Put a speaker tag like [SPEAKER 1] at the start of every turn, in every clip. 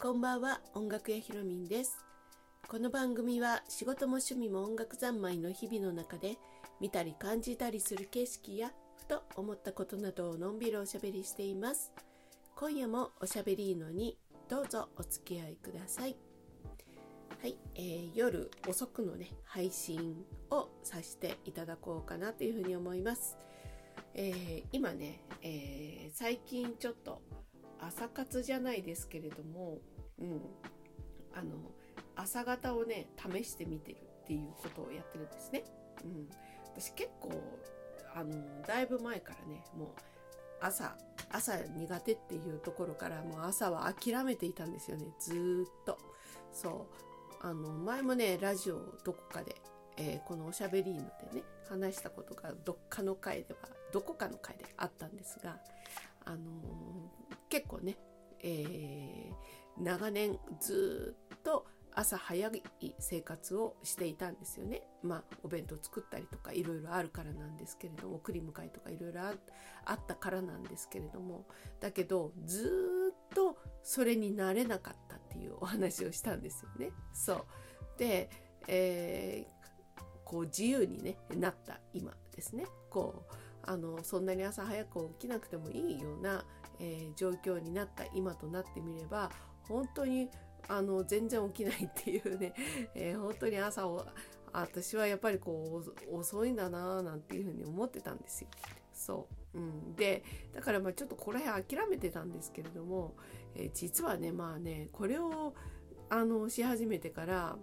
[SPEAKER 1] こんばんは音楽屋ひろみんです。この番組は仕事も趣味も音楽三昧の日々の中で見たり感じたりする景色やふと思ったことなどをのんびりおしゃべりしています。今夜もおしゃべりのにどうぞお付き合いください。はい、えー、夜遅くのね配信をさせていただこうかなというふうに思います、えー、今ね、えー、最近ちょっと朝活じゃないですけれども、うん、あの朝方をね試してみてるっていうことをやってるんですね、うん、私結構あのだいぶ前からねもう朝朝苦手っていうところからもう朝は諦めていたんですよねずっと。そう。あの前もねラジオどこかで、えー、このおしゃべりーのでね話したことがどっかの回ではどこかの回であったんですがあのー、結構ね、えー、長年ずっと朝早い生活をしていたんですよね。まあお弁当作ったりとかいろいろあるからなんですけれども送り迎えとかいろいろあったからなんですけれどもだけどずっとそれになれなかったっていうお話をしたんですよね。そうで、えー、こう自由に、ね、なった今ですね。こうあのそんなに朝早く起きなくてもいいような、えー、状況になった今となってみれば本当にあの全然起きないっていうね、えー、本当に朝を私はやっぱりこう遅いんだななんていうふうに思ってたんですよ。そう、うん、でだからまあちょっとこの辺諦めてたんですけれども、えー、実はねまあねこれをあのし始めてから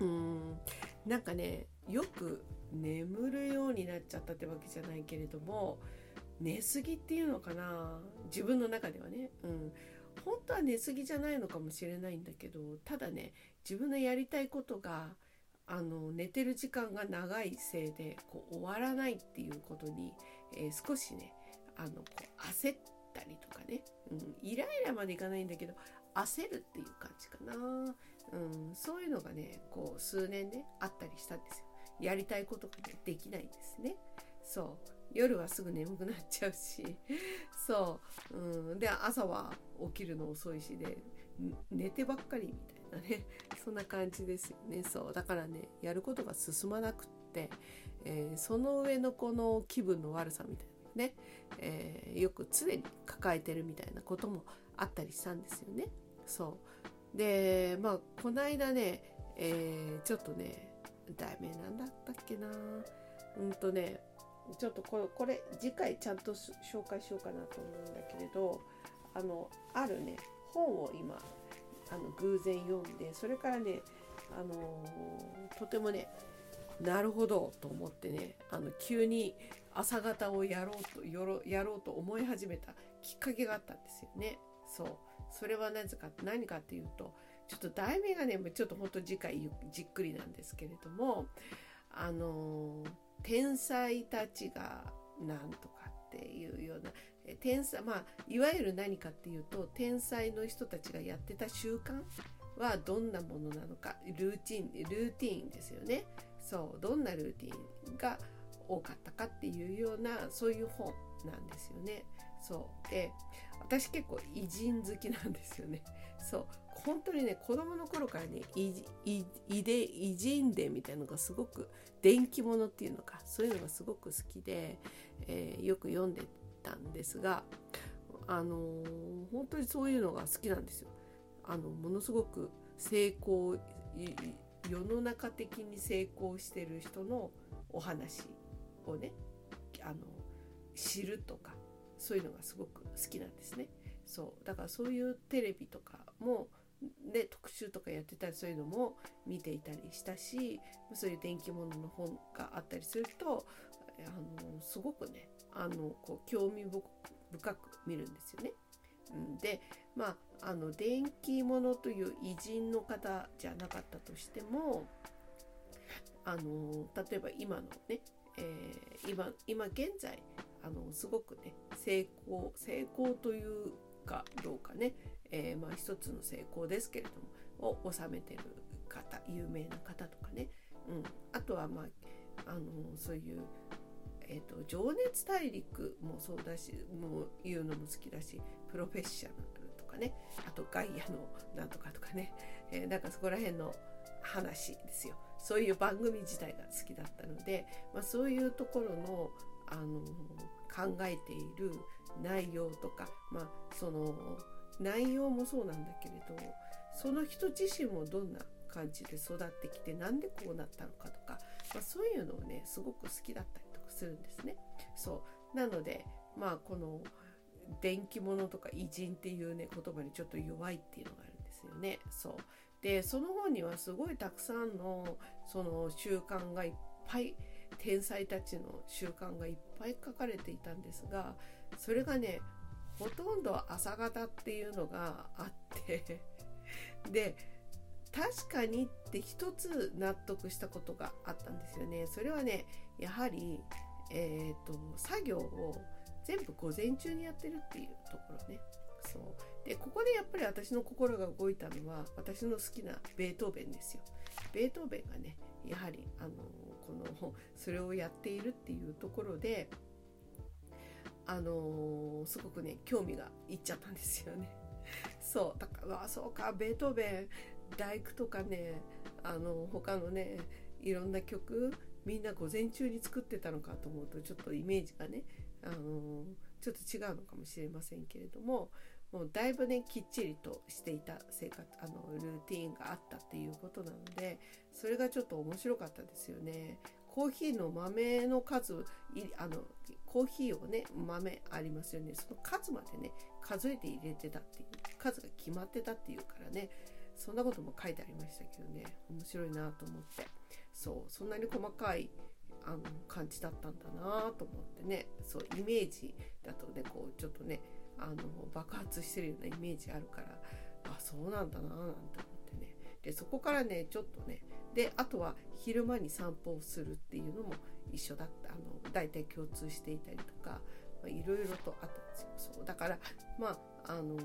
[SPEAKER 1] うんなんかねよく眠るようになっちゃったってわけじゃないけれども寝すぎっていうのかな自分の中ではね、うん、本当は寝すぎじゃないのかもしれないんだけどただね自分のやりたいことがあの寝てる時間が長いせいでこう終わらないっていうことに、えー、少しねあのこう焦ったりとかね、うん、イライラまでいかないんだけど焦るっていう感じかな、うん、そういうのがねこう数年ねあったりしたんですよ。やりたいことが、ね、できないんですね。そう。夜はすぐ眠くなっちゃうし。そう、うん、で朝は起きるの遅いしで寝てばっかりみたいなね。そんな感じですよね。そう。だからねやることが進まなくって、えー、その上のこの気分の悪さみたいなね、えー、よく常に抱えてるみたいなこともあったりしたんですよね。そう。でまあこの間ね、えー、ちょっとね題名なんだったっけな。うんとねちょっとこれこれ次回ちゃんと紹介しようかなと思うんだけれどあのあるね本を今あの偶然読んでそれからねあのとてもねなるほど。と思ってねあの急に朝方をやろうとやろうと思い始めたきっかけがあったんですよね。そう。それはなぜか何かっていうとちょっと題名がねちょっとほんと次回じっくりなんですけれどもあの天才たちがなんとかっていうような天才まあいわゆる何かっていうと天才の人たちがやってた習慣はどんなものなのかルーティンルーティンですよね。そうどんなルーティンが多かったかっていうようなそういう本なんですよね。そう。で私結構偉人好きなんですよね。そう。本当にね子供の頃からね偉人伝みたいなのがすごく電気物っていうのかそういうのがすごく好きで、えー、よく読んでたんですがあのー、本当にそういうのが好きなんですよ。あのものすごく成功世の中的に成功してる人のお話をねあの知るとかそういうのがすごく好きなんですね。そうだからそういうテレビとかもで特集とかやってたりそういうのも見ていたりしたしそういう電気物の本があったりするとあのすごくねあのこう興味深く見るんですよね。うん、でまああの電気物という偉人の方じゃなかったとしてもあの例えば今のね、えー、今今現在あのすごくね成功成功というかどうかねえー、まあ、一つの成功ですけれどもを収めてる方有名な方とかね、うん、あとはまああのそういうえーと、情熱大陸もそうだしもう言うのも好きだしプロフェッショナルね。あとガイアのなんとかとかね、えー、なんかそこら辺の話ですよ。そういう番組自体が好きだったので、まあ、そういうところの、あの考えている内容とか、まあ、その内容もそうなんだけれどその人自身もどんな感じで育ってきてなんでこうなったのかとか、まあ、そういうのをねすごく好きだったりとかするんですね。そう。なのでまあこの電気物とか偉人っていうね言葉にちょっと弱いっていうのがあるんですよね。そうでその本にはすごいたくさんのその習慣がいっぱい天才たちの習慣がいっぱい書かれていたんですがそれがねほとんど朝方っていうのがあってで確かにって一つ納得したことがあったんですよね。それはねやはり、えーと、作業を全部午前中にやってるっていうところね。そうでここでやっぱり私の心が動いたのは私の好きなベートーベンですよ。ベートーベンがねやはりあのこのそれをやっているっていうところであのすごくね興味がいっちゃったんですよね。そうだからあそうかベートーベン大工とかねあの他のねいろんな曲みんな午前中に作ってたのかと思うとちょっとイメージがねあのちょっと違うのかもしれませんけれどももうだいぶねきっちりとしていた生活あのルーティンがあったっていうことなのでそれがちょっと面白かったですよね。コーヒーの豆の数あのコーヒーをね豆ありますよねその数までね数えて入れてたっていう数が決まってたっていうからねそんなことも書いてありましたけどね面白いなと思ってそうそんなに細かいあの感じだったんだなと思ってね。そうイメージだとねこうちょっとねあの爆発してるようなイメージあるからあそうなんだななんて思ってね。でそこからねちょっとねであとは昼間に散歩をするっていうのも一緒だった。あの大体共通していたりとかいろいろとあったんですよ。そうだからまああのー、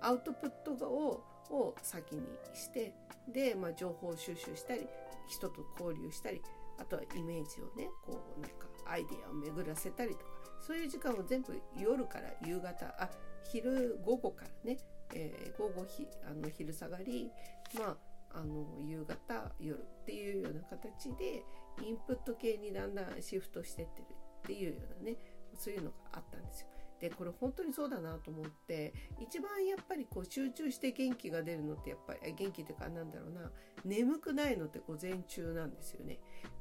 [SPEAKER 1] アウトプットをを先にしてで、まあ、情報収集したり人と交流したりあとはイメージをねこうなんかアイデアを巡らせたりとかそういう時間を全部夜から夕方あ昼午後からね、えー、午後ひあの昼下がりまああの夕方夜っていうような形でインプット系にだんだんシフトしてってるっていうようなねそういうのがあったんですよ。でこれ本当にそうだなと思って一番やっぱりこう集中して元気が出るのってやっぱり元気っていうかなんだろうな眠くないのって午前中なんですよね。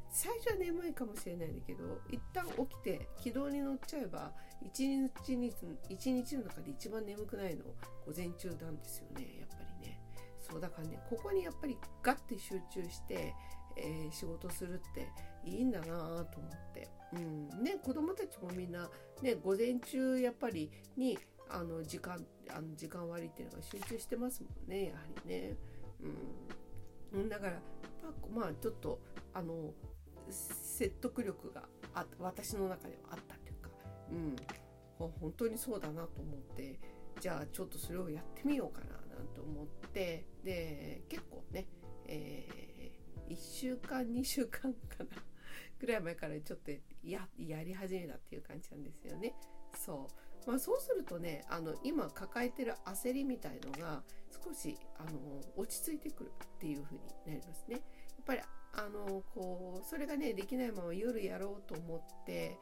[SPEAKER 1] 最初は眠いかもしれないんだけど一旦起きて軌道に乗っちゃえば一日に一日の中で一番眠くないの午前中なんですよねやっぱりねそうだからねここにやっぱりガッて集中して、えー、仕事するっていいんだなと思って。うん。ね、子供たちもみんな、ね、午前中やっぱりにあの時間あの時間割っていうのが集中してますもんねやはりね。うん、だからまあちょっとあの説得力があ私の中ではあったというか、うん、本当にそうだなと思ってじゃあちょっとそれをやってみようかななんて思ってで結構ね、えー、1週間2週間かな。ぐらい前からちょっとややり始めたっていう感じなんですよね。そうまあ、そうするとねあの今抱えてる焦りみたいのが少しあの落ち着いてくるっていう風になりますね。やっぱりあのこうそれがねできないまま夜やろうと思って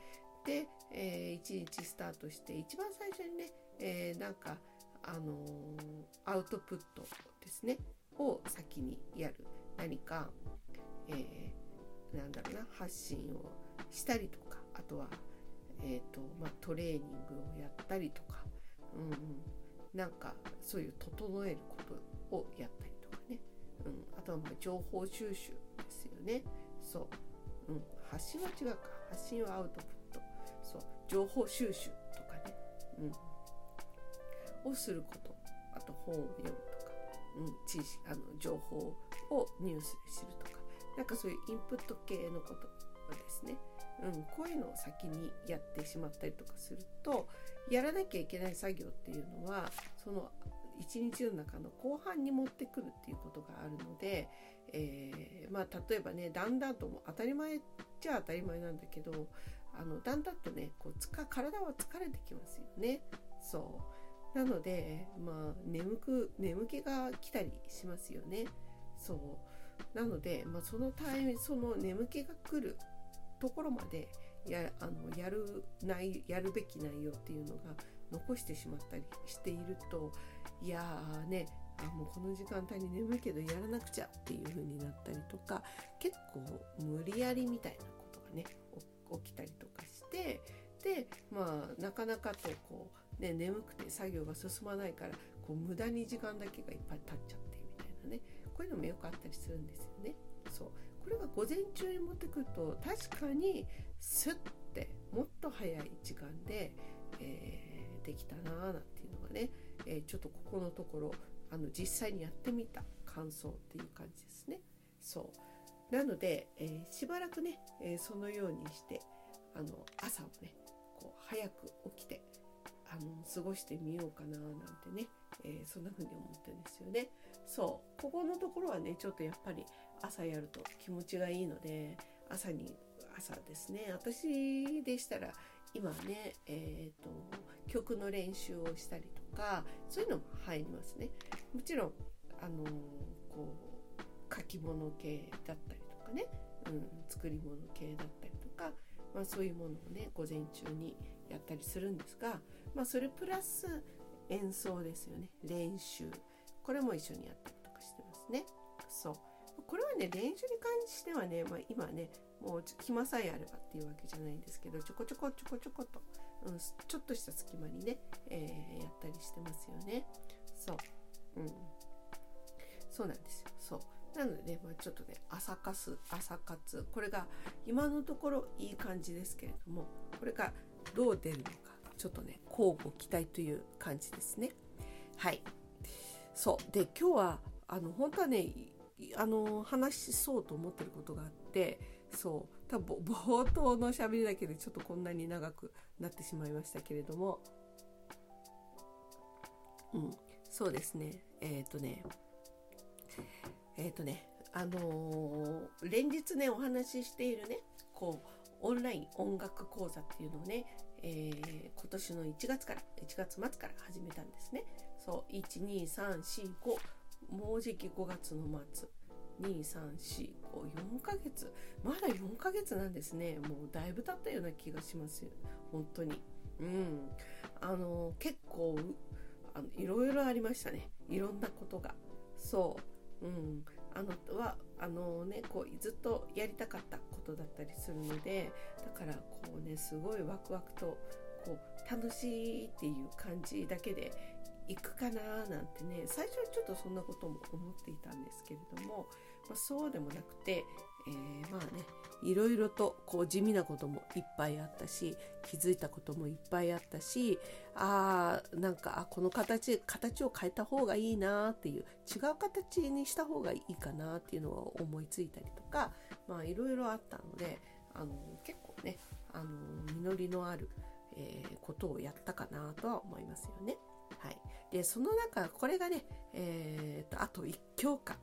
[SPEAKER 1] で、えー、1日スタートして一番最初にね、えー、なんかあのアウトプットですねを先にやる何か、えなんだろうな発信をしたりとかあとは、えーとまあ、トレーニングをやったりとか、うんうん、なんかそういう整えることをやったりとかね、うん、あとはまあ情報収集ですよね。そう、うん、発信は違うか。発信はアウトプット。そう。情報収集とかね、うん、をすること。あと本を読むとか、うん、知識あの情報をニュースで知るとか。なんかそういうインプット系のことですね、うん、こういうのを先にやってしまったりとかするとやらなきゃいけない作業っていうのはその一日の中の後半に持ってくるっていうことがあるので、えー、まあ例えばねだんだんとも当たり前っちゃ当たり前なんだけどあのだんだんとねこうつか体は疲れてきますよね。そう。なのでまあ眠く眠気が来たりしますよね。そう。なので、まあ、そのタイミングその眠気が来るところまでやあのやるないやるべき内容っていうのが残してしまったりしているといやーねあもうこの時間帯に眠いけどやらなくちゃっていう風になったりとか結構無理やりみたいなことがね起きたりとかしてでまあなかなかとこう、ね、眠くて作業が進まないからこう無駄に時間だけがいっぱい経っちゃってみたいなね。こういうのもよくあったりするんですよね。そうこれが午前中に持ってくると確かにスッてもっと早い時間で、えー、できたなーなんていうのがね、えー、ちょっとここのところあの実際にやってみた感想っていう感じですね。そうなので、えー、しばらくね、えそのようにしてあの朝をねこう早く起きてあの過ごしてみようかななんてね、えそんな風に思ってるんですよね。そう。ここのところはねちょっとやっぱり朝やると気持ちがいいので朝に朝ですね。私でしたら今ね、えーと、曲の練習をしたりとかそういうのも入りますね。もちろんあのこう書き物系だったりとかね、うん、作り物系だったりとか、まあ、そういうものをね午前中にやったりするんですが、まあ、それプラス演奏ですよね。練習。これも一緒にやったりとかしてますね。そう。これはね練習に関してはね、まあ、今ねもう暇さえあればっていうわけじゃないんですけどちょこちょこちょこちょこと、うん、ちょっとした隙間にね、えー、やったりしてますよね。そう、うん、そうなんですよ。そう。なのでね、まあ、ちょっとね朝活朝活。これが今のところいい感じですけれどもこれがどう出るのか。ちょっとね交互期待という感じですね。はい。そう。で今日はあの本当はねあの話しそうと思ってることがあってそう。多分 冒頭のしゃべりだけでちょっとこんなに長くなってしまいましたけれども。うん。そうですね。えっ、ー、とね。えっ、ー、とね。あのー、連日ねお話ししているねこうオンライン音楽講座っていうのをね、えー、今年の1月から1月末から始めたんですね。そう12345もうじき5月の末。23454ヶ月。まだ4ヶ月なんですね。もうだいぶ経ったような気がしますよ。本当に。うん。あの結構あのいろいろありましたね。いろんなことが。そう。うん。あのはあのねこうずっとやりたかったことだったりするのでだからこうねすごいワクワクとこう楽しいっていう感じだけで行くかななんてね最初はちょっとそんなことも思っていたんですけれども、まあ、そうでもなくて、えー、まあねいろいろとこう地味なこともいっぱいあったし気づいたこともいっぱいあったしあーなんかあこの形形を変えた方がいいなっていう違う形にした方がいいかなっていうのを思いついたりとかまあいろいろあったのであの結構ねあの実りのある、えー、ことをやったかなとは思いますよね。はい、でその中これがね、えーと、あと1教科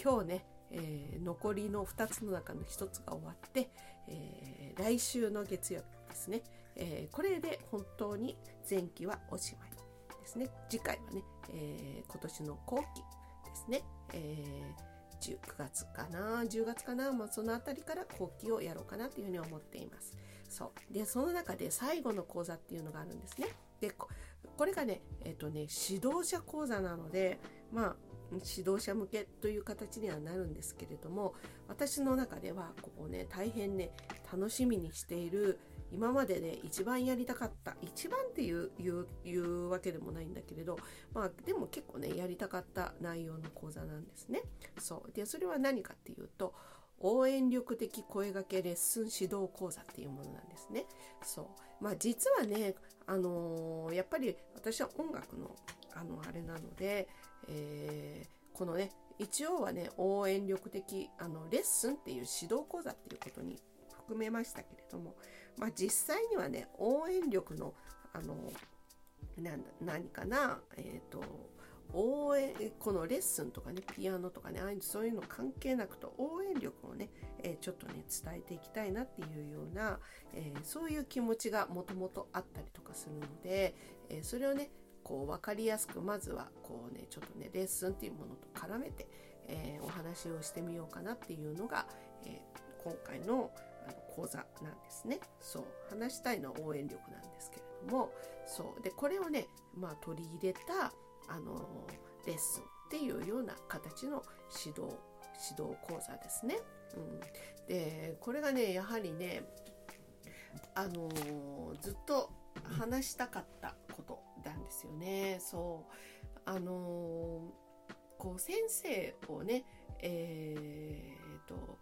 [SPEAKER 1] 今日ね、えー、残りの2つの中の1つが終わって、えー、来週の月曜日ですね、えー、これで本当に前期はおしまいですね。次回はね、え今年の後期ですね、え9月かな。10月かな、まあ、その辺りから後期をやろうかなというふうに思っています。そう。でその中で最後の講座っていうのがあるんですね。でこれがね、えっ、とね、指導者講座なので、まあ、指導者向けという形にはなるんですけれども、私の中では、ここね、大変ね、楽しみにしている、今までで一番やりたかった、一番っていういういうわけでもないんだけれど、まあ、でも結構ね、やりたかった内容の講座なんですね。そう。で、それは何かっていうと、応援力的声掛けレッスン指導講座っていうものなんですね。そう。まあ実はね、あのー、やっぱり私は音楽のあのあれなので、えー、このね一応はね応援力的あのレッスンっていう指導講座っていうことに含めましたけれども、まあ、実際にはね応援力のあの何かな、えーと、応援このレッスンとかねピアノとかねああいうそういうの関係なくと応援力をね、えー、ちょっとね伝えていきたいなっていうような、えー、そういう気持ちがもともとあったりとかするので、えそれをねこう分かりやすくまずはこうねちょっとねレッスンっていうものと絡めて、えお話をしてみようかなっていうのが、え今回のあの講座なんですね。そう話したいのは応援力なんですけれどもそうでこれをね、まあ、取り入れたあのレッスンっていうような形の指導指導講座ですね。うん、でこれがねやはりねあのずっと話したかったことですよね。そうあのこう先生をねえー、と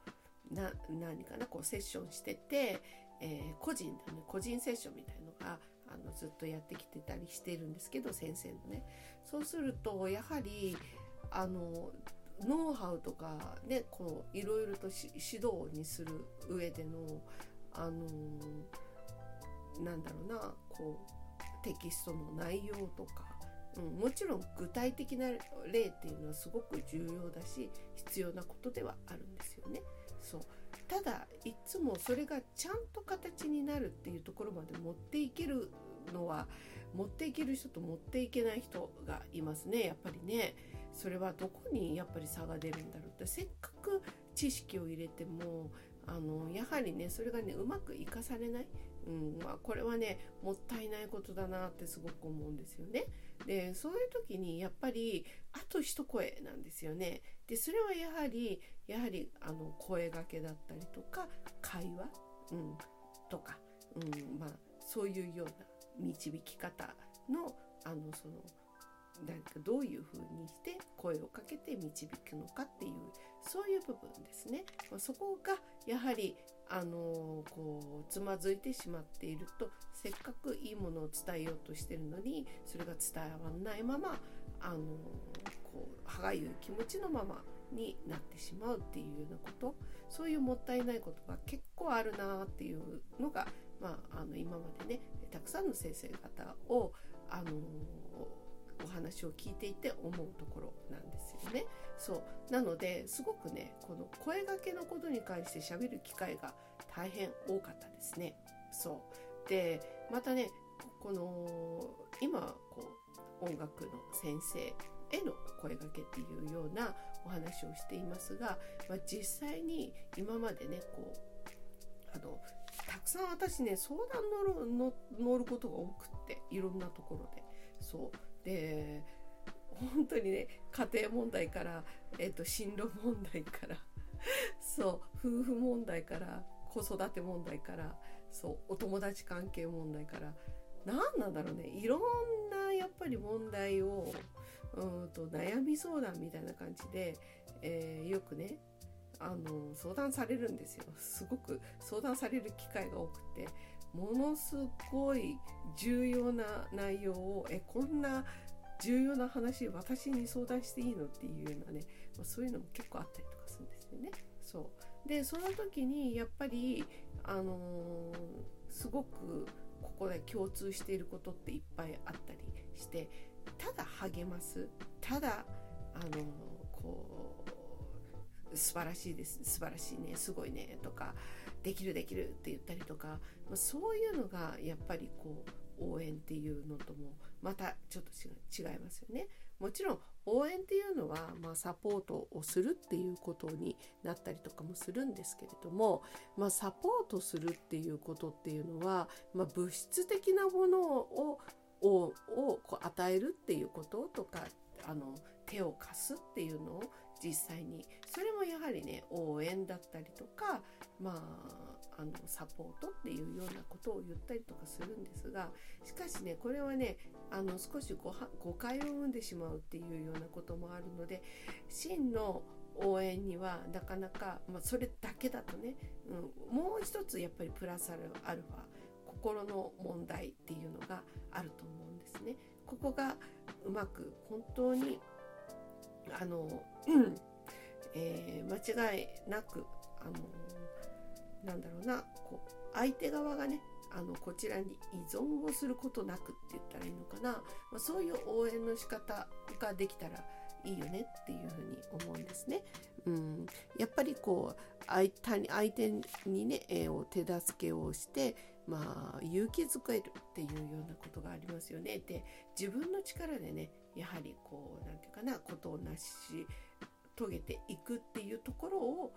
[SPEAKER 1] な何かなこうセッションしてて、えー、個人のね個人セッションみたいのがあのずっとやってきてたりしてるんですけど先生のねそうするとやはりあのノウハウとかねこういろいろと指導にする上でのあのなんだろうなこうテキストの内容とか、うん、もちろん具体的な例っていうのはすごく重要だし必要なことではあるんですよね。そう。ただいつもそれがちゃんと形になるっていうところまで持っていけるのは持っていける人と持っていけない人がいますねやっぱりね。それはどこにやっぱり差が出るんだろうって。せっかく知識を入れてもあのやはりねそれがねうまく生かされない、うんまあ、これはねもったいないことだなってすごく思うんですよね。でそういう時にやっぱりあと一声なんですよね。でそれはやはりやはりあの声がけだったりとか会話、うん、とか、うんまあ、そういうような導き方のあのそのなんかどういうふうにして声をかけて導くのかっていうそういう部分ですね。まあそこがやはりあのこうつまずいてしまっているとせっかくいいものを伝えようとしてるのにそれが伝わらないままあのこう歯がゆい気持ちのままになってしまうっていうようなこと。そういうもったいないことが結構あるなっていうのが、まあ、あの今までねたくさんの先生方をあのお話を聞いていて思うところなんですよね。そうなのですごくねこの声がけのことに関して喋る機会が大変多かったですね。そうでまたねこの今こう音楽の先生への声がけっていうようなお話をしていますが、まあ、実際に今までねこうあのたくさん私ね相談乗る乗ることが多くっていろんなところでそうで本当にね家庭問題から、えーと、進路問題からそう夫婦問題から子育て問題からそうお友達関係問題から何なんだろうねいろんなやっぱり問題をうんと悩み相談みたいな感じで、えー、よくねあの相談されるんですよ。すごく相談される機会が多くて。ものすごい重要な内容をえこんな重要な話私に相談していいの？っていうようなね、まあ、そういうのも結構あったりとかするんですよね。そう。でその時にやっぱり、あのー、すごくここで共通していることっていっぱいあったりしてただ励ます。ただあのー、こう素晴らしいです。素晴らしいね。すごいねとかできるできるって言ったりとか、まあ、そういうのがやっぱりこう応援っていうのともまたちょっと違いますよね。もちろん応援っていうのは、まあ、サポートをするっていうことになったりとかもするんですけれども、まあ、サポートするっていうことっていうのは、まあ、物質的なものをををこう与えるっていうこととかあの手を貸すっていうのを実際にそれもやはりね応援だったりとかまああのサポートっていうようなことを言ったりとかするんですがしかしねこれはねあの少し誤解を生んでしまうっていうようなこともあるので真の応援にはなかなか、まあ、それだけだとね、うん、もう一つやっぱりプラスアルファ心の問題っていうのがあると思うんですね。ここがうまく本当にあの、うんえー、間違いなくあのなんだろうなこう相手側がねあのこちらに依存をすることなくって言ったらいいのかな、まあ、そういう応援の仕方ができたらいいよねっていうふうに思うんですね。うん、やっぱりこう相相手にね、えー、手助けをしてまあ勇気づけるっていうようなことがありますよね。で自分の力でねやはりこう何て言うかなことを成し遂げていくっていうところを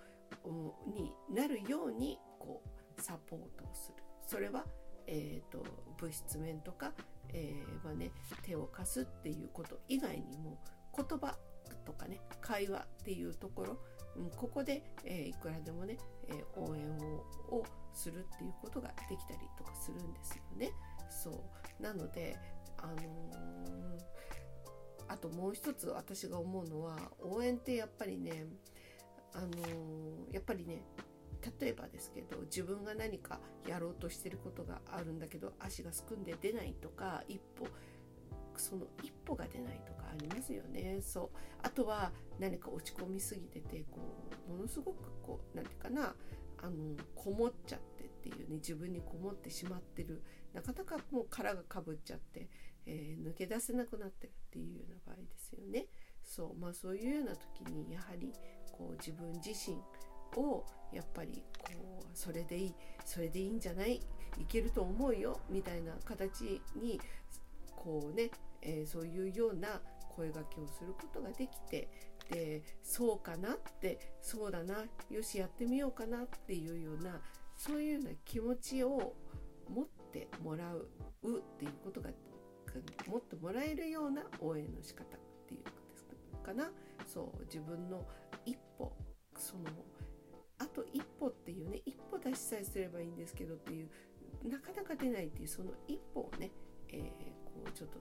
[SPEAKER 1] になるようにこうサポートをする。それは、えーと、物質面とか、えー、まあね、手を貸すっていうこと以外にも言葉とかね会話っていうところ、うん、ここで、えー、いくらでもね、えー、応援ををするっていうことができたりとかするんですよね。そうなのであのー、あともう一つ私が思うのは応援ってやっぱりねあのー、やっぱりね例えばですけど自分が何かやろうとしてることがあるんだけど足がすくんで出ないとか一歩その一歩が出ないとかありますよね。そう。あとは何か落ち込みすぎててこうものすごくこう何て言うかなあのこもっちゃってっていうね自分にこもってしまってるなかなかもう殻がかぶっちゃって、えー、抜け出せなくなってるっていうような場合ですよね。そうまあそういうような時にやはりこう自分自身をやっぱりこうそれでいいそれでいいんじゃないいけると思うよみたいな形にこうね、えー、そういうような声がけをすることができてでそうかなってそうだなよしやってみようかなっていうようなそういうような気持ちを持ってもらうっていうことが持ってもらえるような応援の仕方っていうかなそう自分の一歩そのあと一歩っていうね一歩出しさえすればいいんですけどっていうなかなか出ないっていうその一歩をね、えー、こうちょっと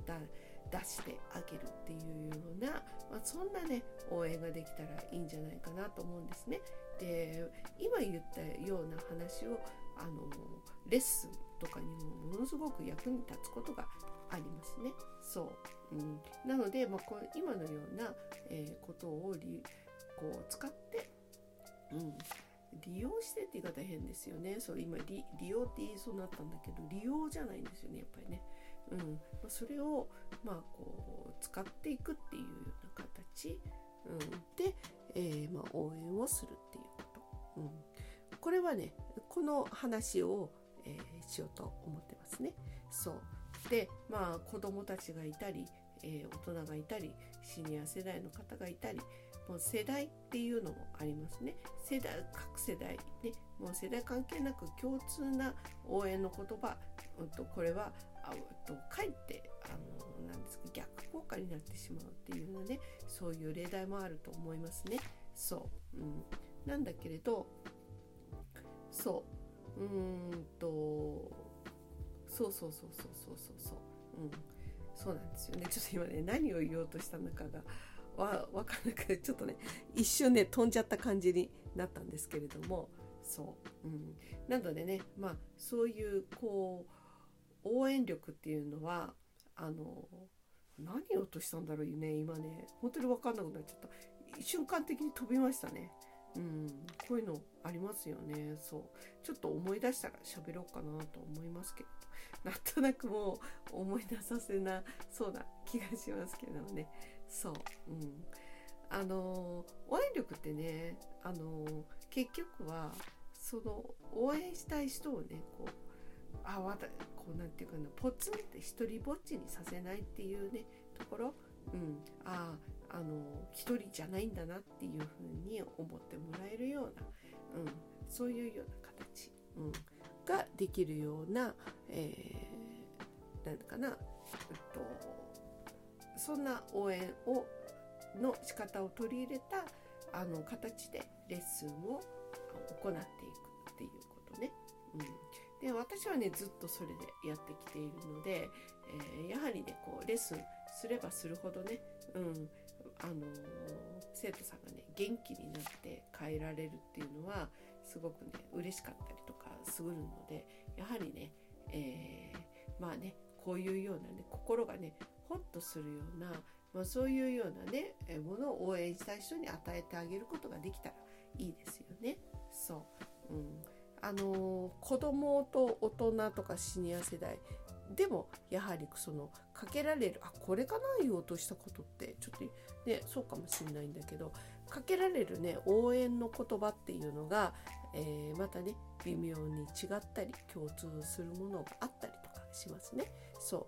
[SPEAKER 1] 出してあげるっていうような、まあ、そんなね応援ができたらいいんじゃないかなと思うんですね。で今言ったような話をあのレッスンとかにもものすごく役に立つことがありますね。そう、うん、なので、まあ、この今のような、えー、ことをこう使って、うん、利用してって言い方変ですよね。そう今利用って言いそうになったんだけど利用じゃないんですよねやっぱりね。うんまあ、それをまあこう使っていくっていうような形、うん、で、えー、まあ、応援をするっていうこと。うん、これはねこの話を、えー、しようと思ってますね。そうでまあ子供たちがいたり、えー、大人がいたりシニア世代の方がいたりもう世代っていうのもありますね。世代、各世代ね、もう世代関係なく共通な応援の言葉、うんと、これは、あうとかえってあのなんですか逆効果になってしまうっていうようなね。そういう例題もあると思いますね。そう、うん、なんだけれどそう。うんとそうそうそうそうそうそうそう、うん、そうなんですよね。ちょっと今ね何を言おうとしたのかがわ分かんなくてちょっとね一瞬ね飛んじゃった感じになったんですけれども。そう、うん、なのでねまあそういうこう応援力っていうのはあの何を落としたんだろうね今ね。本当に分かんなくなっちゃった。瞬間的に飛びましたね。うん、こういうのありますよね。そう。ちょっと思い出したら喋ろうかなと思いますけど。なんとなくもう思い出させなそうな気がしますけどね。そう、うん、あの応援力ってねあの結局はその応援したい人をねこうあわたこうなんていうかなポツンって一人ぼっちにさせないっていうねところ、うん、ああの一人じゃないんだなっていうふうに思ってもらえるような、うん、そういうような形、うん、ができるような、えー、なんかな、えっとそんな応援をの仕方を取り入れたあの形でレッスンを行っていくっていうことね。うん、で私はねずっとそれでやってきているので、えー、やはりねこうレッスンすればするほどね、うんあのー、生徒さんがね元気になって変えられるっていうのはすごくね嬉しかったりとかするのでやはりね、えー、まあねこういうようなね心がねホッとするような、まあ、そういうようなねものを応援したい人に与えてあげることができたらいいですよね。そう、うん、あの子供と大人とかシニア世代でもやはりそのかけられるあこれかな言おうとしたことってちょっとねそうかもしれないんだけどかけられるね応援の言葉っていうのが、えー、またね微妙に違ったり共通するものがあったりとかしますね。そ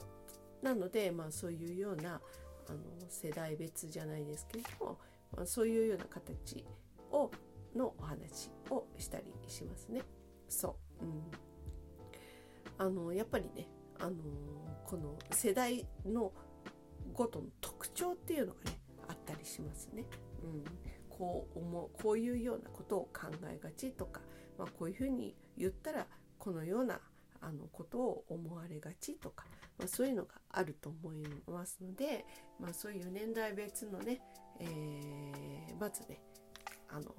[SPEAKER 1] うなのでまあそういうようなあの世代別じゃないですけれども、まあ、そういうような形をのお話をしたりしますね。そう、うん、あのやっぱりねあのこの世代のごとの特徴っていうのがねあったりしますね。うん、こう思うこういうようなことを考えがちとか、まあ、こういうふうに言ったらこのようなあのことを思われがちとか、まあ、そういうのがあると思いますので、まあ、そういう年代別のね、えー、まずねあの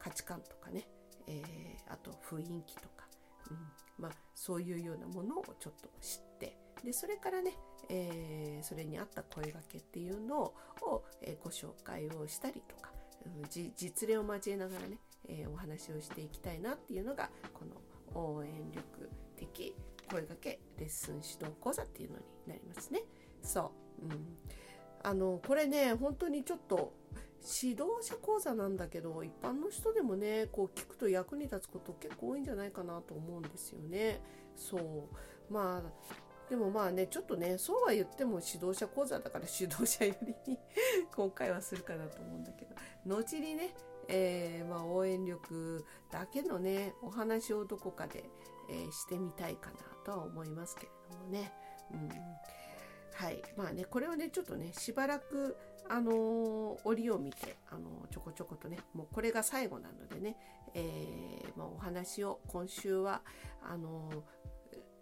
[SPEAKER 1] 価値観とかね、えー、あと雰囲気とか、うんまあ、そういうようなものをちょっと知ってでそれからね、えー、それに合った声がけっていうのを、えー、ご紹介をしたりとか、実例を交えながらね、えー、お話をしていきたいなっていうのがこの応援力的声かけレッスン指導講座っていうのになりますね。そう、うん、あのこれね本当にちょっと指導者講座なんだけど一般の人でもねこう聞くと役に立つこと結構多いんじゃないかなと思うんですよね。そうまあでもまあねちょっとねそうは言っても指導者講座だから指導者寄りに 今回はするかなと思うんだけど。後にね、えー、まあ、応援力だけのねお話をどこかで、えー、してみたいかなとは思いますけれどもね。うん。はい。まあねこれをねちょっとねしばらくあのー、折を見て、あのー、ちょこちょことねもうこれが最後なのでね、えー、まあ、お話を今週はあの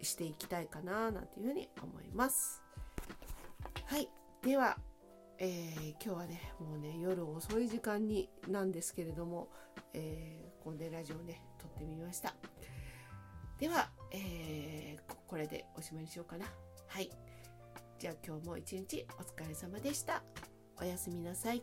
[SPEAKER 1] していきたいかななんていうふうに思います。はいでは、え今日はねもうね夜遅い時間になんですけれども、えー、コンデラジオね撮ってみました。では、えこれでおしまいにしようかな。はい。じゃあ今日も一日お疲れ様でした。おやすみなさい。